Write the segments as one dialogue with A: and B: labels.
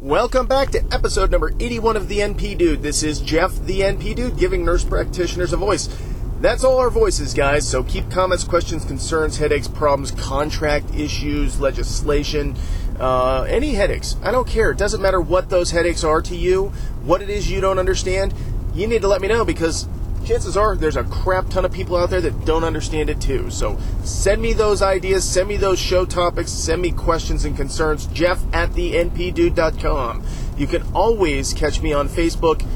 A: Welcome back to episode number 81 of The NP Dude. This is Jeff, the NP Dude, giving nurse practitioners a voice. That's all our voices, guys, so keep comments, questions, concerns, headaches, problems, contract issues, legislation, uh, any headaches. I don't care. It doesn't matter what those headaches are to you, what it is you don't understand. You need to let me know because chances are there's a crap ton of people out there that don't understand it too. So send me those ideas, send me those show topics, send me questions and concerns. Jeff at the npdude.com. You can always catch me on Facebook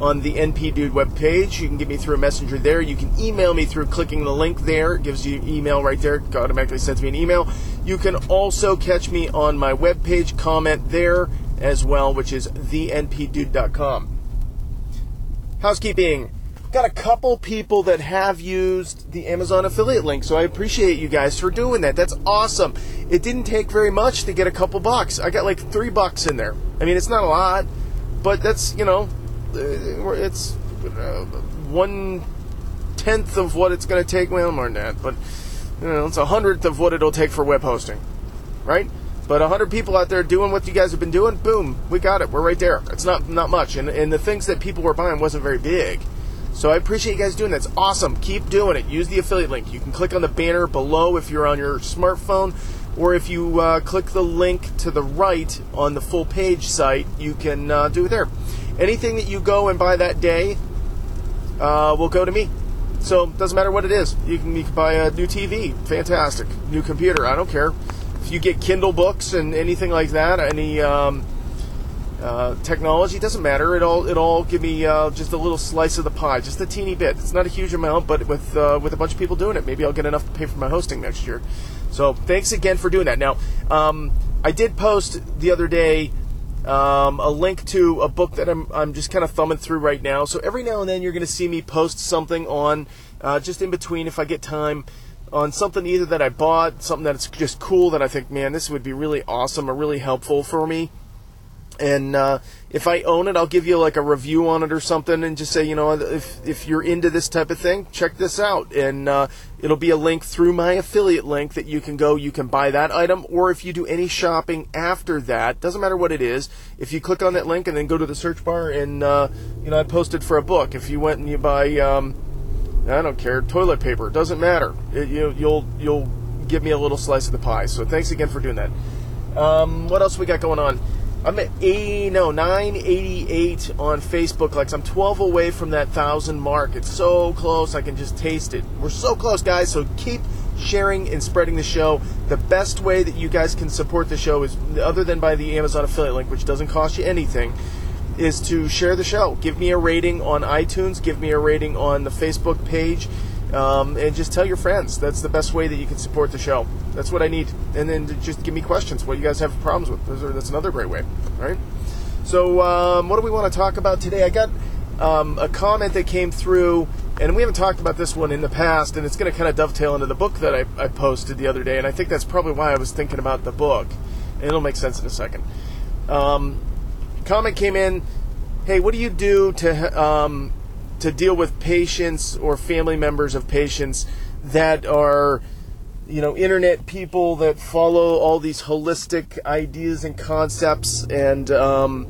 A: on the NP Dude webpage. You can get me through a messenger there. You can email me through clicking the link there. It gives you email right there. It automatically sends me an email. You can also catch me on my webpage. Comment there as well, which is thenpdude.com. Housekeeping got a couple people that have used the Amazon affiliate link, so I appreciate you guys for doing that. That's awesome. It didn't take very much to get a couple bucks. I got like three bucks in there. I mean, it's not a lot, but that's you know, uh, it's uh, one tenth of what it's going to take. Well, more than that, but you know, it's a hundredth of what it'll take for web hosting, right? But 100 people out there doing what you guys have been doing, boom, we got it. We're right there. It's not not much, and and the things that people were buying wasn't very big. So I appreciate you guys doing that. It's awesome. Keep doing it. Use the affiliate link. You can click on the banner below if you're on your smartphone, or if you uh, click the link to the right on the full page site, you can uh, do it there. Anything that you go and buy that day uh, will go to me. So it doesn't matter what it is. You can, you can buy a new TV, fantastic. New computer, I don't care. If you get Kindle books and anything like that, any. Um, uh, technology doesn't matter. It all it all give me uh, just a little slice of the pie, just a teeny bit. It's not a huge amount, but with uh, with a bunch of people doing it, maybe I'll get enough to pay for my hosting next year. So thanks again for doing that. Now, um, I did post the other day um, a link to a book that I'm I'm just kind of thumbing through right now. So every now and then you're going to see me post something on uh, just in between if I get time on something either that I bought, something that's just cool that I think, man, this would be really awesome or really helpful for me and uh, if I own it, I'll give you like a review on it or something, and just say, you know, if if you're into this type of thing, check this out, and uh, it'll be a link through my affiliate link that you can go, you can buy that item, or if you do any shopping after that, doesn't matter what it is. If you click on that link and then go to the search bar, and uh, you know, I posted for a book. If you went and you buy, um, I don't care, toilet paper, doesn't matter. It, you, you'll you'll give me a little slice of the pie. So thanks again for doing that. Um, what else we got going on? I'm at 80, no, 988 on Facebook likes. I'm 12 away from that 1,000 mark. It's so close, I can just taste it. We're so close, guys, so keep sharing and spreading the show. The best way that you guys can support the show is, other than by the Amazon affiliate link, which doesn't cost you anything, is to share the show. Give me a rating on iTunes, give me a rating on the Facebook page um, and just tell your friends. That's the best way that you can support the show. That's what I need. And then just give me questions. What you guys have problems with? That's another great way, right? So, um, what do we want to talk about today? I got um, a comment that came through, and we haven't talked about this one in the past, and it's going to kind of dovetail into the book that I, I, posted the other day, and I think that's probably why I was thinking about the book. And it'll make sense in a second. Um, comment came in. Hey, what do you do to um, to deal with patients or family members of patients that are you know internet people that follow all these holistic ideas and concepts and um,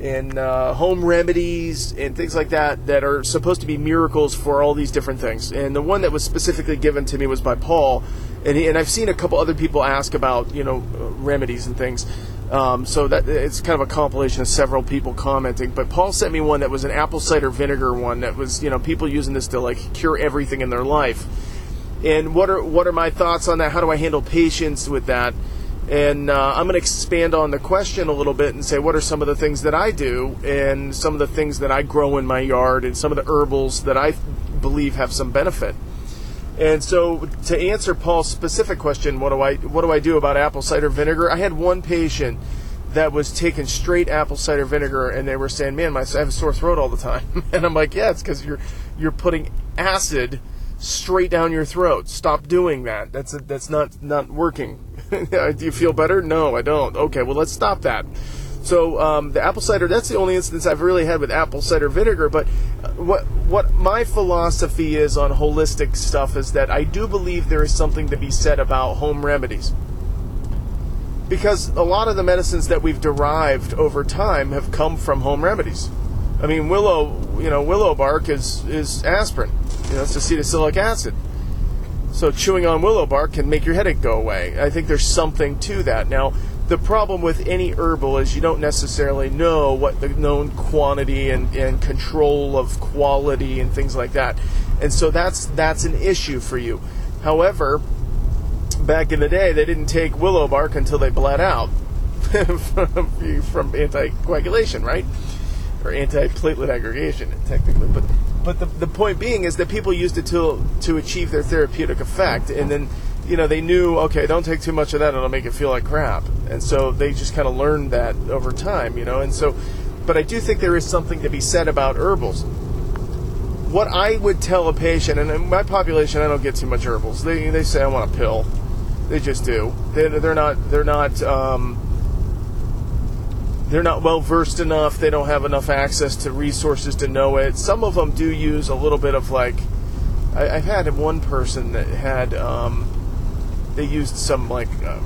A: and uh, home remedies and things like that that are supposed to be miracles for all these different things. And the one that was specifically given to me was by Paul, and, he, and I've seen a couple other people ask about you know remedies and things. Um, so that it's kind of a compilation of several people commenting. But Paul sent me one that was an apple cider vinegar one that was you know people using this to like cure everything in their life. And what are what are my thoughts on that? How do I handle patients with that? And uh, I'm going to expand on the question a little bit and say what are some of the things that I do and some of the things that I grow in my yard and some of the herbals that I believe have some benefit. And so, to answer Paul's specific question, what do I what do I do about apple cider vinegar? I had one patient that was taking straight apple cider vinegar, and they were saying, "Man, my, I have a sore throat all the time." and I'm like, "Yeah, it's because you're you're putting acid straight down your throat. Stop doing that. That's a, that's not not working. do you feel better? No, I don't. Okay, well, let's stop that." So um, the apple cider, that's the only instance I've really had with apple cider vinegar. But what what my philosophy is on holistic stuff is that I do believe there is something to be said about home remedies. because a lot of the medicines that we've derived over time have come from home remedies. I mean, willow, you know, willow bark is is aspirin. You know, it's acetylsalicylic acid. So chewing on willow bark can make your headache go away. I think there's something to that. Now, the problem with any herbal is you don't necessarily know what the known quantity and, and control of quality and things like that. And so that's that's an issue for you. However, back in the day, they didn't take willow bark until they bled out from anticoagulation, right? Or anti-platelet aggregation, technically. But but the, the point being is that people used it to to achieve their therapeutic effect, and then you know they knew okay, don't take too much of that; it'll make it feel like crap. And so they just kind of learned that over time, you know. And so, but I do think there is something to be said about herbals what I would tell a patient, and in my population, I don't get too much herbals. They, they say I want a pill. They just do. They, they're not. They're not. Um, they're not well versed enough. They don't have enough access to resources to know it. Some of them do use a little bit of like. I, have had one person that had. Um, they used some like. Uh,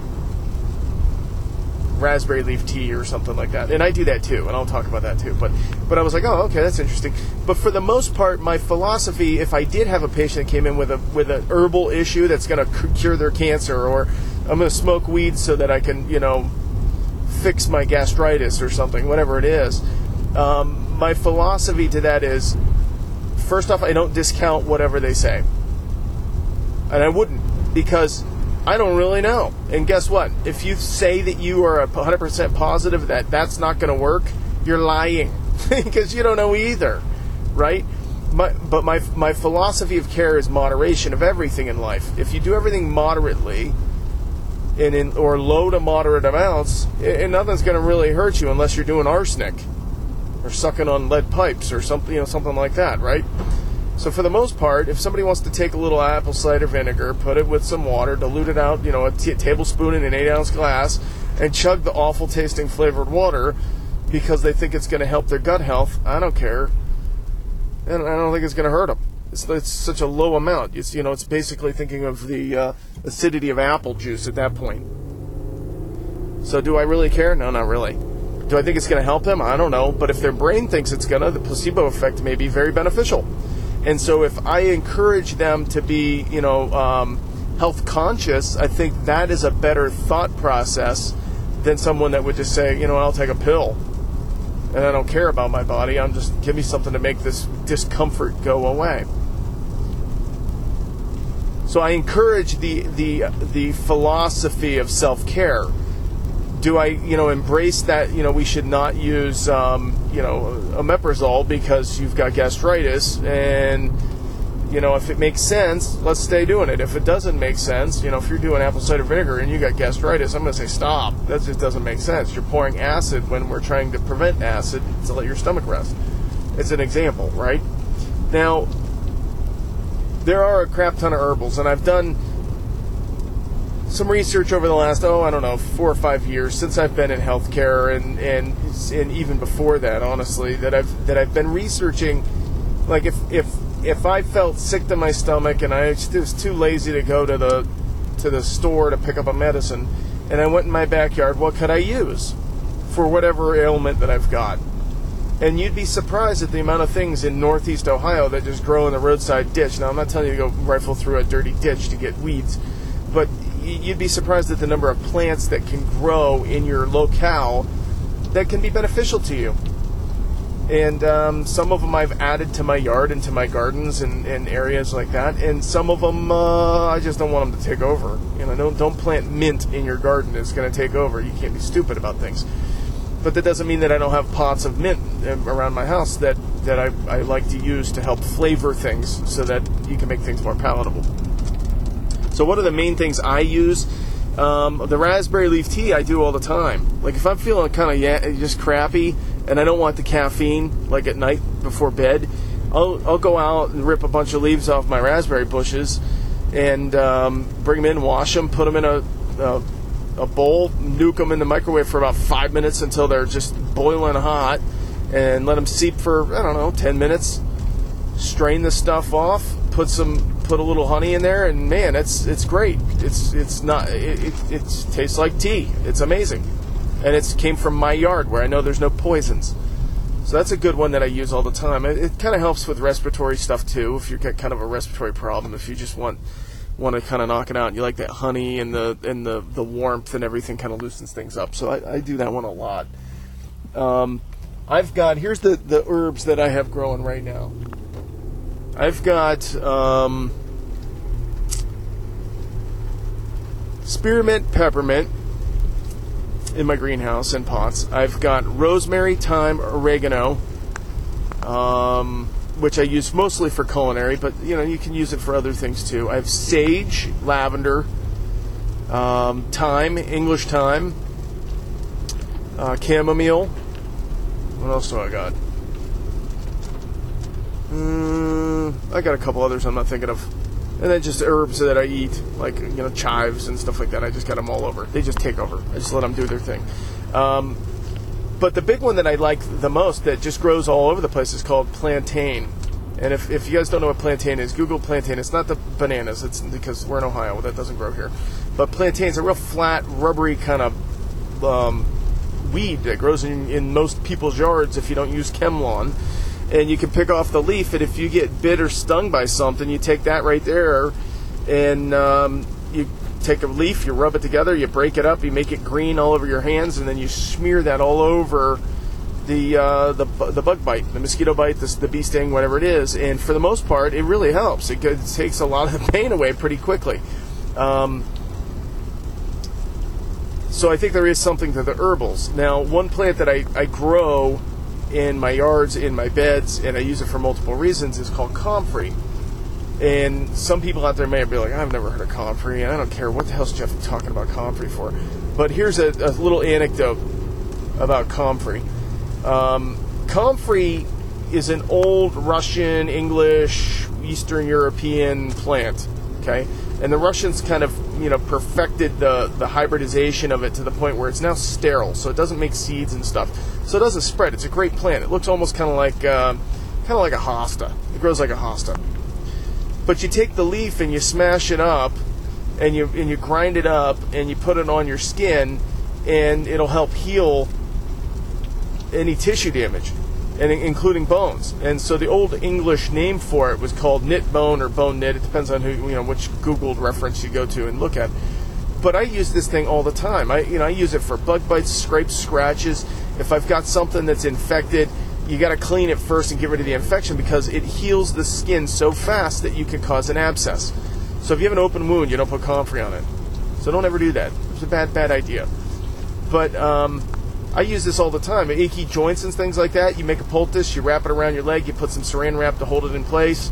A: raspberry leaf tea or something like that. And I do that too, and I'll talk about that too. But but I was like, oh, okay, that's interesting. But for the most part, my philosophy, if I did have a patient that came in with a with an herbal issue that's going to cure their cancer, or I'm going to smoke weed so that I can, you know, fix my gastritis or something, whatever it is. Um, my philosophy to that is, first off, I don't discount whatever they say, and I wouldn't because I don't really know. And guess what? If you say that you are 100% positive that that's not going to work, you're lying because you don't know either, right? My, but my, my philosophy of care is moderation of everything in life. If you do everything moderately, and in or low to moderate amounts, and nothing's going to really hurt you unless you're doing arsenic or sucking on lead pipes or something, you know, something like that, right? So for the most part, if somebody wants to take a little apple cider vinegar, put it with some water, dilute it out, you know, a t- tablespoon in an eight ounce glass, and chug the awful tasting flavored water because they think it's going to help their gut health, I don't care, and I don't think it's going to hurt them. It's, it's, such a low amount. It's you know, it's basically thinking of the uh, acidity of apple juice at that point. So do I really care? No, not really. Do I think it's going to help them? I don't know. But if their brain thinks it's going to, the placebo effect may be very beneficial. And so if I encourage them to be, you know, um, health conscious, I think that is a better thought process than someone that would just say, you know, I'll take a pill and I don't care about my body. I'm just give me something to make this discomfort go away. So I encourage the the the philosophy of self care do I, you know, embrace that? You know, we should not use, um, you know, omeprazole because you've got gastritis, and you know, if it makes sense, let's stay doing it. If it doesn't make sense, you know, if you're doing apple cider vinegar and you got gastritis, I'm going to say stop. That just doesn't make sense. You're pouring acid when we're trying to prevent acid to let your stomach rest. It's an example, right? Now, there are a crap ton of herbals, and I've done some research over the last oh I don't know four or five years since I've been in healthcare and and and even before that honestly that I've that I've been researching like if if if I felt sick to my stomach and I was too lazy to go to the to the store to pick up a medicine and I went in my backyard what could I use for whatever ailment that I've got? And you'd be surprised at the amount of things in northeast Ohio that just grow in the roadside ditch. Now I'm not telling you to go rifle through a dirty ditch to get weeds but you'd be surprised at the number of plants that can grow in your locale that can be beneficial to you. And um, some of them I've added to my yard and to my gardens and, and areas like that. And some of them uh, I just don't want them to take over. You know, don't don't plant mint in your garden; it's going to take over. You can't be stupid about things. But that doesn't mean that I don't have pots of mint uh, around my house that that I, I like to use to help flavor things so that you can make things more palatable. So, what are the main things I use? Um, the raspberry leaf tea I do all the time. Like if I'm feeling kind of yeah, just crappy and I don't want the caffeine, like at night before bed, I'll, I'll go out and rip a bunch of leaves off my raspberry bushes and um, bring them in, wash them, put them in a, a, a bowl, nuke them in the microwave for about five minutes until they're just boiling hot, and let them seep for I don't know ten minutes. Strain the stuff off, put some put a little honey in there, and man, it's it's great. It's it's not it, it, it tastes like tea. It's amazing, and it came from my yard where I know there's no poisons. So that's a good one that I use all the time. It, it kind of helps with respiratory stuff too. If you get kind of a respiratory problem, if you just want want to kind of knock it out, and you like that honey and the and the the warmth and everything kind of loosens things up. So I, I do that one a lot. Um, I've got here's the the herbs that I have growing right now. I've got um, spearmint peppermint in my greenhouse in pots. I've got rosemary, thyme, oregano, um, which I use mostly for culinary, but you know you can use it for other things too. I have sage, lavender, um, thyme, English thyme, uh, chamomile. What else do I got? Mm, I got a couple others I'm not thinking of. And then just herbs that I eat, like you know chives and stuff like that. I just got them all over. They just take over. I just let them do their thing. Um, but the big one that I like the most that just grows all over the place is called plantain. And if, if you guys don't know what plantain is, Google plantain. It's not the bananas. It's because we're in Ohio. That doesn't grow here. But plantain is a real flat, rubbery kind of um, weed that grows in, in most people's yards if you don't use ChemLawn and you can pick off the leaf. And if you get bit or stung by something, you take that right there, and um, you take a leaf, you rub it together, you break it up, you make it green all over your hands, and then you smear that all over the uh, the, the bug bite, the mosquito bite, the, the bee sting, whatever it is. And for the most part, it really helps. It, it takes a lot of the pain away pretty quickly. Um, so I think there is something to the herbals. Now, one plant that I, I grow in my yards, in my beds, and I use it for multiple reasons, is called comfrey. And some people out there may be like, I've never heard of comfrey, and I don't care what the hell's Jeff talking about comfrey for. But here's a, a little anecdote about comfrey. Um, comfrey is an old Russian, English, Eastern European plant. Okay, and the Russians kind of you know perfected the the hybridization of it to the point where it's now sterile, so it doesn't make seeds and stuff. So it doesn't spread. It's a great plant. It looks almost kind of like uh, kind of like a hosta. It grows like a hosta. But you take the leaf and you smash it up, and you and you grind it up and you put it on your skin, and it'll help heal any tissue damage, and including bones. And so the old English name for it was called knit bone or bone knit. It depends on who you know which Googled reference you go to and look at. But I use this thing all the time. I you know I use it for bug bites, scrapes, scratches if I've got something that's infected, you got to clean it first and get rid of the infection because it heals the skin so fast that you can cause an abscess. So if you have an open wound, you don't put comfrey on it. So don't ever do that. It's a bad, bad idea. But um, I use this all the time. Achy joints and things like that. You make a poultice, you wrap it around your leg, you put some saran wrap to hold it in place,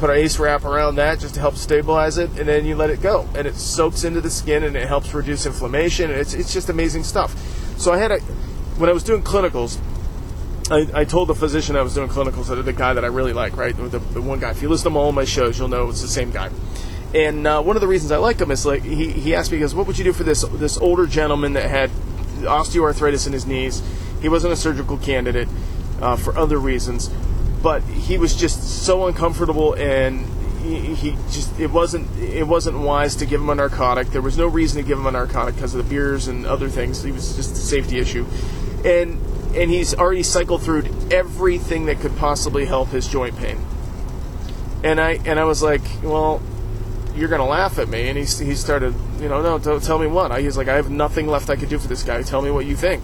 A: put an ace wrap around that just to help stabilize it, and then you let it go. And it soaks into the skin and it helps reduce inflammation. And it's, it's just amazing stuff. So I had a when I was doing clinicals, I, I, told the physician I was doing clinicals that the guy that I really like, right? The, the, one guy. If you listen to all my shows, you'll know it's the same guy. And uh, one of the reasons I like him is like he, he asked me, he goes, "What would you do for this this older gentleman that had osteoarthritis in his knees? He wasn't a surgical candidate uh, for other reasons, but he was just so uncomfortable and." He, he just it wasn't it wasn't wise to give him a narcotic. There was no reason to give him a narcotic because of the beers and other things. It was just a safety issue and and he's already cycled through everything that could possibly help his joint pain. And I and I was like, well, you're gonna laugh at me. And he he started, you know, no, don't tell me what. He's like, I have nothing left I could do for this guy. Tell me what you think.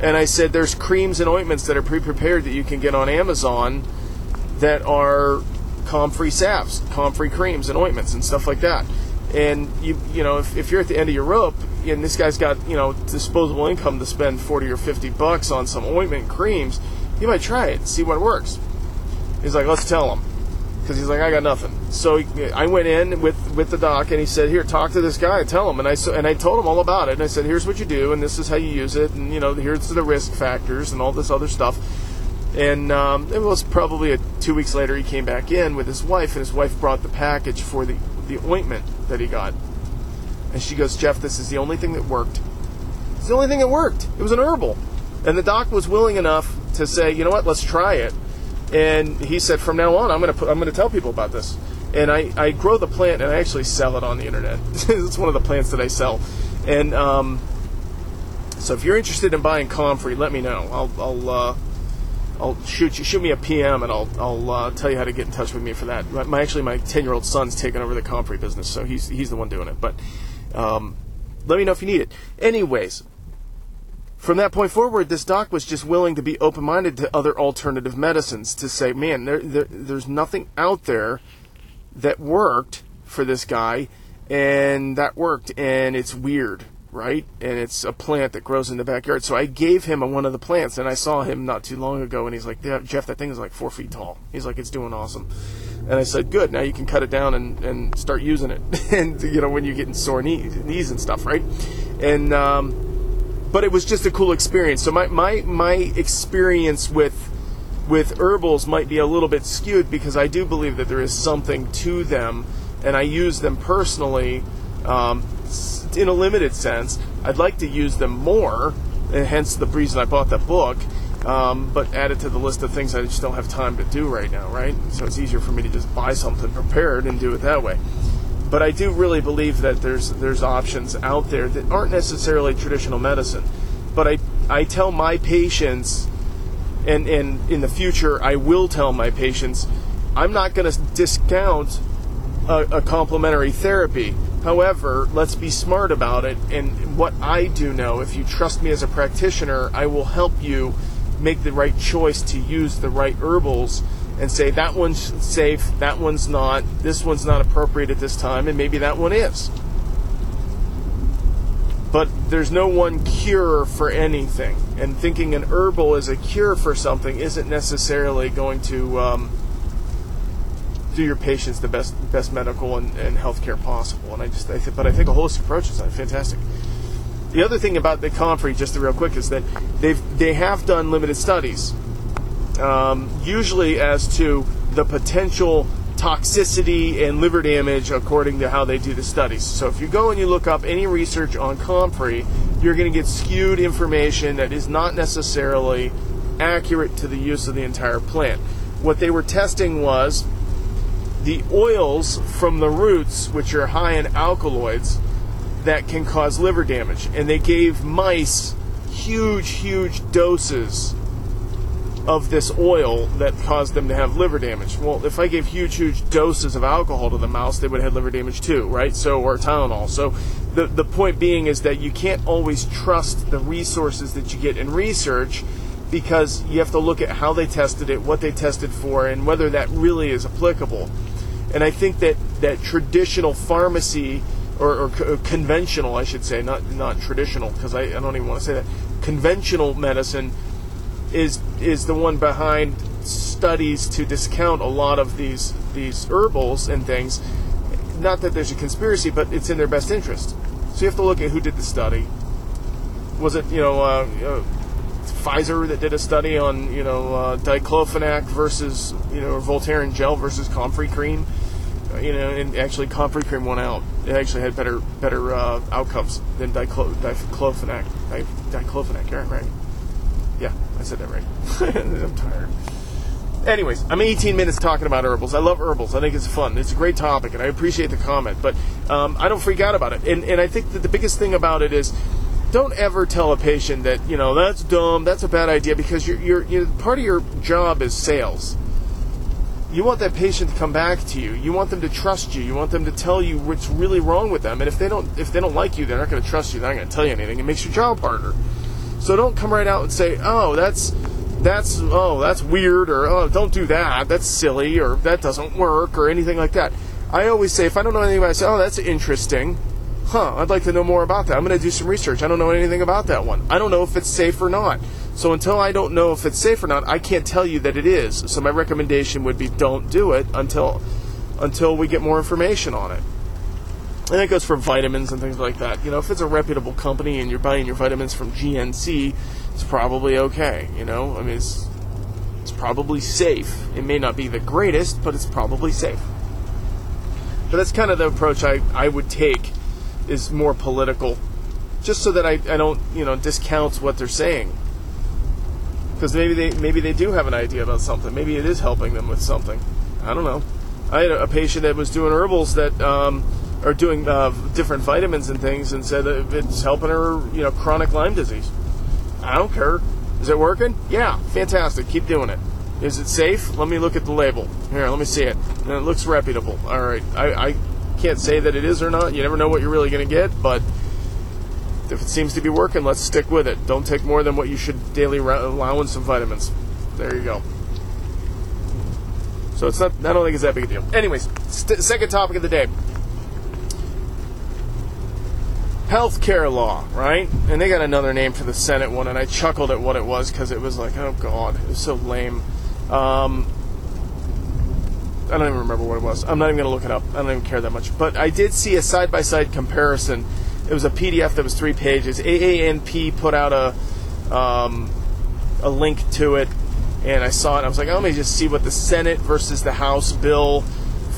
A: And I said, there's creams and ointments that are pre-prepared that you can get on Amazon that are comfrey salves, comfrey creams and ointments and stuff like that. And you you know, if, if you're at the end of your rope and this guy's got you know disposable income to spend 40 or 50 bucks on some ointment creams he might try it see what works he's like let's tell him because he's like i got nothing so i went in with with the doc and he said here talk to this guy tell him and i and i told him all about it and i said here's what you do and this is how you use it and you know here's the risk factors and all this other stuff and um, it was probably a, two weeks later he came back in with his wife and his wife brought the package for the the ointment that he got and she goes, Jeff, this is the only thing that worked. It's the only thing that worked. It was an herbal. And the doc was willing enough to say, you know what, let's try it. And he said, from now on, I'm going to I'm going to tell people about this. and I, I grow the plant and I actually sell it on the internet. it's one of the plants that I sell, and um, so if you're interested in buying comfrey, let me know. I'll I'll uh, I'll shoot you shoot me a PM and I'll I'll uh, tell you how to get in touch with me for that. My actually my ten year old son's taking over the comfrey business, so he's he's the one doing it. But um, let me know if you need it. Anyways, from that point forward, this doc was just willing to be open minded to other alternative medicines to say, man, there, there, there's nothing out there that worked for this guy, and that worked, and it's weird, right? And it's a plant that grows in the backyard. So I gave him a, one of the plants, and I saw him not too long ago, and he's like, yeah, Jeff, that thing is like four feet tall. He's like, it's doing awesome. And I said, good, now you can cut it down and, and start using it. and, you know, when you're getting sore knees, knees and stuff, right? And, um, but it was just a cool experience. So my, my, my experience with with herbals might be a little bit skewed because I do believe that there is something to them, and I use them personally um, in a limited sense. I'd like to use them more, and hence the reason I bought the book. Um, but add it to the list of things I just don't have time to do right now, right? So it's easier for me to just buy something prepared and do it that way but I do really believe that there's there's options out there that aren't necessarily traditional medicine. But I I tell my patients, and and in the future I will tell my patients, I'm not going to discount a, a complementary therapy. However, let's be smart about it. And what I do know, if you trust me as a practitioner, I will help you make the right choice to use the right herbals and say that one's safe, that one's not, this one's not appropriate at this time, and maybe that one is. But there's no one cure for anything, and thinking an herbal is a cure for something isn't necessarily going to um, do your patients the best best medical and, and healthcare possible. And I just, I th- but I think a holistic approach is fantastic. The other thing about the comfrey, just real quick, is that they've they have done limited studies um, usually as to the potential toxicity and liver damage according to how they do the studies. So if you go and you look up any research on comfrey, you're going to get skewed information that is not necessarily accurate to the use of the entire plant. What they were testing was the oils from the roots, which are high in alkaloids, that can cause liver damage. And they gave mice huge, huge doses of this oil that caused them to have liver damage. Well, if I gave huge, huge doses of alcohol to the mouse, they would have liver damage too, right? So, or Tylenol. So, the, the point being is that you can't always trust the resources that you get in research because you have to look at how they tested it, what they tested for, and whether that really is applicable. And I think that, that traditional pharmacy, or, or, or conventional, I should say, not, not traditional, because I, I don't even want to say that, conventional medicine is is the one behind studies to discount a lot of these these herbals and things. Not that there's a conspiracy, but it's in their best interest. So you have to look at who did the study. Was it you know uh, uh, Pfizer that did a study on you know uh, diclofenac versus you know Voltaren gel versus comfrey cream? Uh, you know, and actually comfrey cream won out. It actually had better better uh, outcomes than diclo- diclofenac. Diclofenac, yeah, right? Yeah, I said that right. I'm tired. Anyways, I'm 18 minutes talking about herbals. I love herbals. I think it's fun. It's a great topic, and I appreciate the comment. But um, I don't freak out about it. And, and I think that the biggest thing about it is don't ever tell a patient that you know that's dumb, that's a bad idea, because you're, you're, you're part of your job is sales. You want that patient to come back to you. You want them to trust you. You want them to tell you what's really wrong with them. And if they don't, if they don't like you, they're not going to trust you. They're not going to tell you anything. It makes your job harder. So don't come right out and say, "Oh, that's that's oh, that's weird," or "Oh, don't do that. That's silly," or "That doesn't work," or anything like that. I always say, if I don't know anything about it, I say, "Oh, that's interesting." Huh, I'd like to know more about that. I'm going to do some research. I don't know anything about that one. I don't know if it's safe or not. So until I don't know if it's safe or not, I can't tell you that it is. So my recommendation would be don't do it until until we get more information on it. And that goes for vitamins and things like that. You know, if it's a reputable company and you're buying your vitamins from GNC, it's probably okay. You know, I mean, it's it's probably safe. It may not be the greatest, but it's probably safe. But that's kind of the approach I, I would take is more political, just so that I, I don't you know discount what they're saying. Because maybe they maybe they do have an idea about something. Maybe it is helping them with something. I don't know. I had a patient that was doing herbals that um, are doing uh, different vitamins and things, and said it's helping her, you know, chronic Lyme disease. I don't care. Is it working? Yeah, fantastic. Keep doing it. Is it safe? Let me look at the label. Here, let me see it. And it looks reputable. All right. I, I can't say that it is or not. You never know what you're really going to get, but if it seems to be working, let's stick with it. Don't take more than what you should daily allowance of vitamins. There you go. So it's not. I don't think it's that big a deal. Anyways, st- second topic of the day. Healthcare law, right? And they got another name for the Senate one, and I chuckled at what it was because it was like, oh god, it was so lame. Um, I don't even remember what it was. I'm not even going to look it up. I don't even care that much. But I did see a side by side comparison it was a PDF that was three pages. AANP put out a um, a link to it, and I saw it. I was like, oh, let me just see what the Senate versus the House bill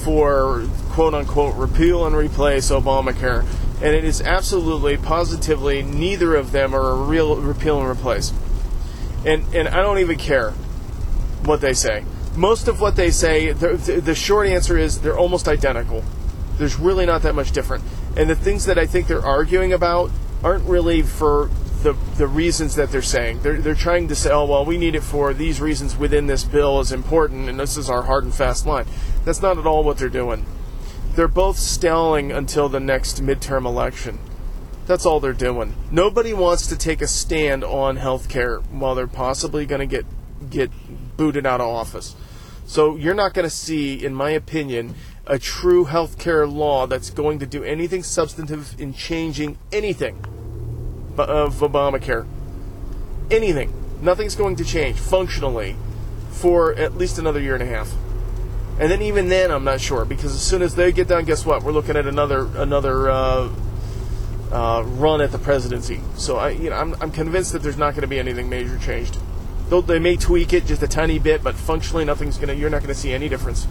A: for quote unquote repeal and replace Obamacare, and it is absolutely, positively, neither of them are a real repeal and replace. And and I don't even care what they say. Most of what they say, the, the short answer is they're almost identical. There's really not that much different. And the things that I think they're arguing about aren't really for the, the reasons that they're saying. They're, they're trying to say, oh, well, we need it for these reasons within this bill is important, and this is our hard and fast line. That's not at all what they're doing. They're both stalling until the next midterm election. That's all they're doing. Nobody wants to take a stand on health care while they're possibly going to get get booted out of office. So you're not going to see, in my opinion, a true health care law that's going to do anything substantive in changing anything of Obamacare. Anything. Nothing's going to change functionally for at least another year and a half. And then even then, I'm not sure because as soon as they get done, guess what? We're looking at another another uh, uh, run at the presidency. So I, you know, I'm, I'm convinced that there's not going to be anything major changed. They'll, they may tweak it just a tiny bit, but functionally, nothing's going to. You're not going to see any difference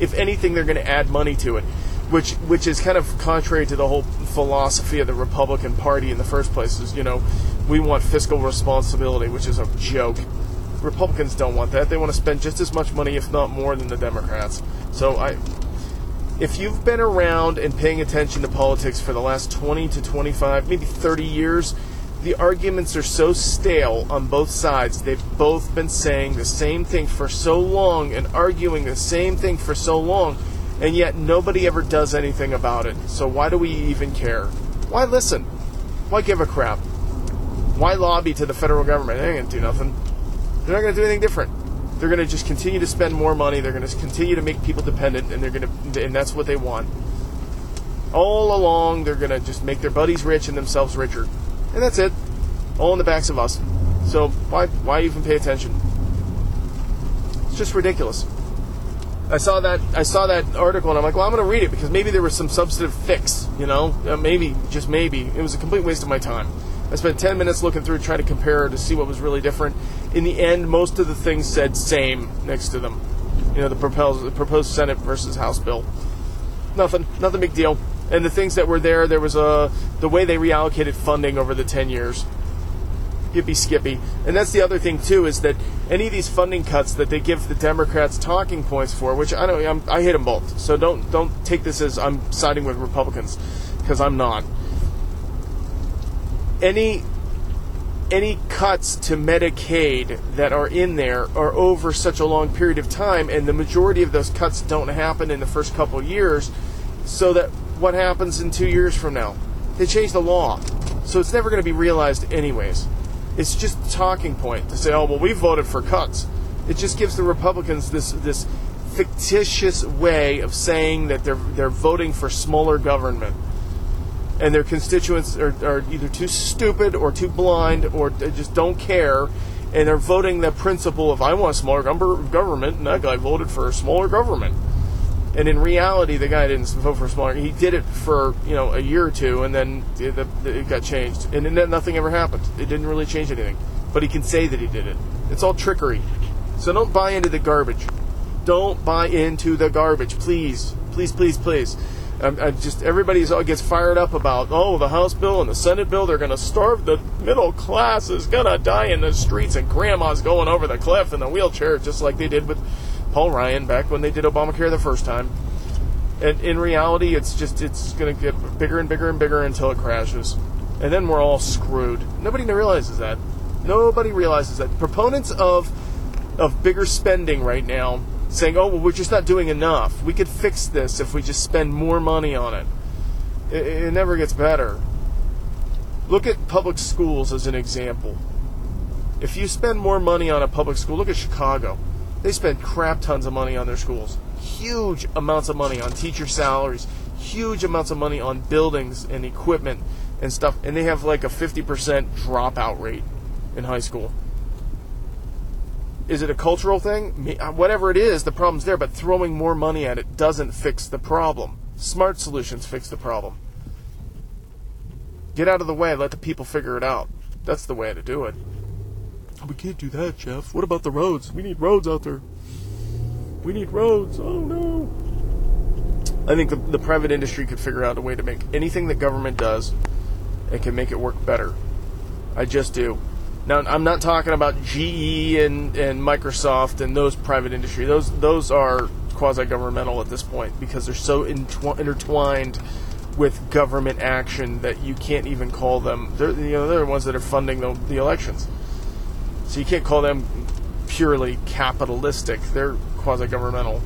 A: if anything, they're going to add money to it, which which is kind of contrary to the whole philosophy of the Republican Party in the first place. Is you know, we want fiscal responsibility, which is a joke. Republicans don't want that. They want to spend just as much money, if not more, than the Democrats. So I, if you've been around and paying attention to politics for the last 20 to 25, maybe 30 years, the arguments are so stale on both sides. They've both been saying the same thing for so long and arguing the same thing for so long, and yet nobody ever does anything about it. So why do we even care? Why listen? Why give a crap? Why lobby to the federal government? They ain't gonna do nothing. They're not gonna do anything different. They're gonna just continue to spend more money. They're gonna continue to make people dependent, and they're gonna, and that's what they want. All along, they're gonna just make their buddies rich and themselves richer and that's it. All in the backs of us. So why why even pay attention? It's just ridiculous. I saw that I saw that article and I'm like, well, I'm going to read it because maybe there was some substantive fix. You know, uh, maybe just maybe it was a complete waste of my time. I spent 10 minutes looking through trying to compare to see what was really different. In the end, most of the things said same next to them. You know, the proposed the proposed Senate versus House bill. Nothing, nothing big deal and the things that were there, there was a the way they reallocated funding over the ten years. Yippee skippy, and that's the other thing too is that any of these funding cuts that they give the Democrats talking points for, which I don't, I'm, I hate them both. So don't don't take this as I'm siding with Republicans because I'm not. Any any cuts to Medicaid that are in there are over such a long period of time, and the majority of those cuts don't happen in the first couple years, so that what happens in two years from now. They change the law. So it's never going to be realized, anyways. It's just a talking point to say, oh, well, we voted for cuts. It just gives the Republicans this, this fictitious way of saying that they're, they're voting for smaller government. And their constituents are, are either too stupid or too blind or just don't care. And they're voting the principle of, I want a smaller government, and that guy voted for a smaller government. And in reality, the guy didn't vote for a smaller. He did it for you know a year or two, and then it, got changed, and then nothing ever happened. It didn't really change anything. But he can say that he did it. It's all trickery. So don't buy into the garbage. Don't buy into the garbage, please, please, please, please. I'm, I'm just everybody gets fired up about oh the House bill and the Senate bill. They're going to starve the middle class is going to die in the streets, and grandma's going over the cliff in the wheelchair, just like they did with Paul Ryan back when they did Obamacare the first time. And in reality, it's just it's going to get bigger and bigger and bigger until it crashes, and then we're all screwed. Nobody realizes that. Nobody realizes that. Proponents of of bigger spending right now saying, "Oh, well, we're just not doing enough. We could fix this if we just spend more money on it." It, it never gets better. Look at public schools as an example. If you spend more money on a public school, look at Chicago. They spend crap tons of money on their schools. Huge amounts of money on teacher salaries, huge amounts of money on buildings and equipment and stuff. And they have like a 50% dropout rate in high school. Is it a cultural thing? Uh, whatever it is, the problem's there, but throwing more money at it doesn't fix the problem. Smart solutions fix the problem. Get out of the way, let the people figure it out. That's the way to do it. We can't do that, Jeff. What about the roads? We need roads out there. We need roads. Oh no. I think the, the private industry could figure out a way to make anything that government does and can make it work better. I just do. Now I'm not talking about GE and, and Microsoft and those private industry. Those those are quasi governmental at this point because they're so intw- intertwined with government action that you can't even call them. They're you know they're the ones that are funding the, the elections. So you can't call them purely capitalistic. They're quasi governmental.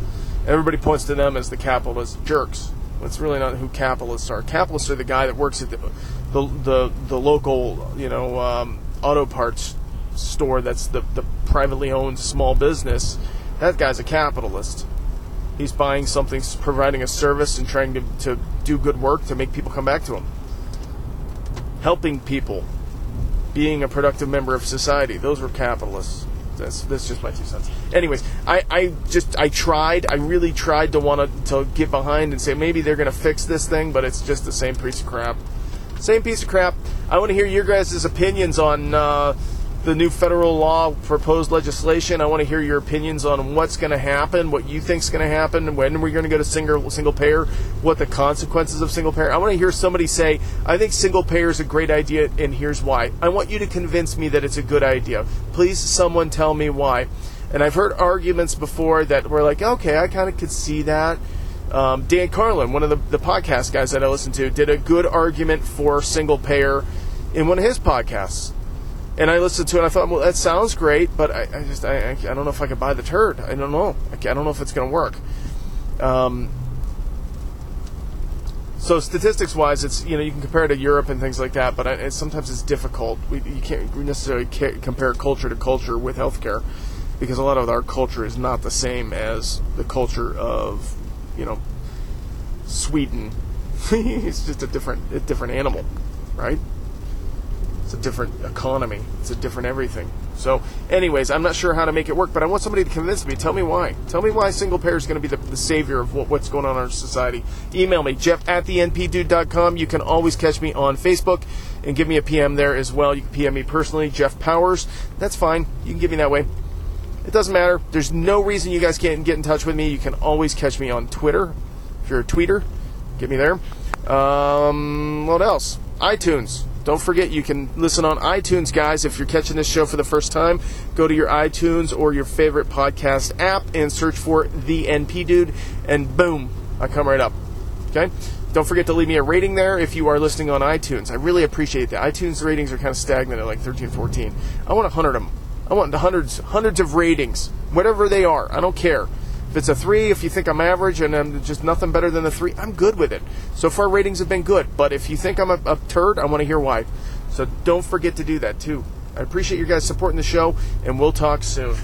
A: Everybody points to them as the capitalist jerks. It's really not who capitalists are. Capitalists are the guy that works at the the the, the local you know um, auto parts store that's the, the privately owned small business. That guy's a capitalist. He's buying something, providing a service, and trying to, to do good work to make people come back to him. Helping people, being a productive member of society. Those were capitalists. That's, that's just my two cents. Anyways, I, I just I tried. I really tried to want to get behind and say maybe they're to fix this thing, but it's just the same piece of crap. Same piece of crap. I want to hear your guys' opinions on uh, the new federal law proposed legislation. I want to hear your opinions on what's going to happen, what you think is going to happen, when we're going to go to single single payer, what the consequences of single payer. I want to hear somebody say, "I think single payer is a great idea, and here's why." I want you to convince me that it's a good idea. Please, someone tell me why. And I've heard arguments before that were like, "Okay, I kind of could see that." Um, Dan Carlin, one of the, the podcast guys that I listen to, did a good argument for single payer in one of his podcasts and I listened to it. and I thought, well, that sounds great, but I, I just I, I, don't know if I could buy the turd. I don't know. I, don't know if it's going to work. Um, so statistics wise, it's you know you can compare it to Europe and things like that, but sometimes it's difficult. We, you can't necessarily compare culture to culture with healthcare because a lot of our culture is not the same as the culture of you know Sweden. it's just a different a different animal, right? It's a different economy. It's a different everything. So, anyways, I'm not sure how to make it work, but I want somebody to convince me. Tell me why. Tell me why single payer is going to be the, the savior of what, what's going on in our society. Email me, jeff at the npdude.com. You can always catch me on Facebook and give me a PM there as well. You can PM me personally, Jeff Powers. That's fine. You can give me that way. It doesn't matter. There's no reason you guys can't get in touch with me. You can always catch me on Twitter. If you're a tweeter, get me there. Um, what else? iTunes. Don't forget, you can listen on iTunes, guys. If you're catching this show for the first time, go to your iTunes or your favorite podcast app and search for The NP Dude, and boom, I come right up. Okay? Don't forget to leave me a rating there if you are listening on iTunes. I really appreciate that. iTunes ratings are kind of stagnant at like 13, 14. I want 100 of them. I want the hundreds, hundreds of ratings, whatever they are. I don't care. If it's a three, if you think I'm average and I'm just nothing better than the three, I'm good with it. So far, ratings have been good. But if you think I'm a, a turd, I want to hear why. So don't forget to do that too. I appreciate you guys supporting the show, and we'll talk soon.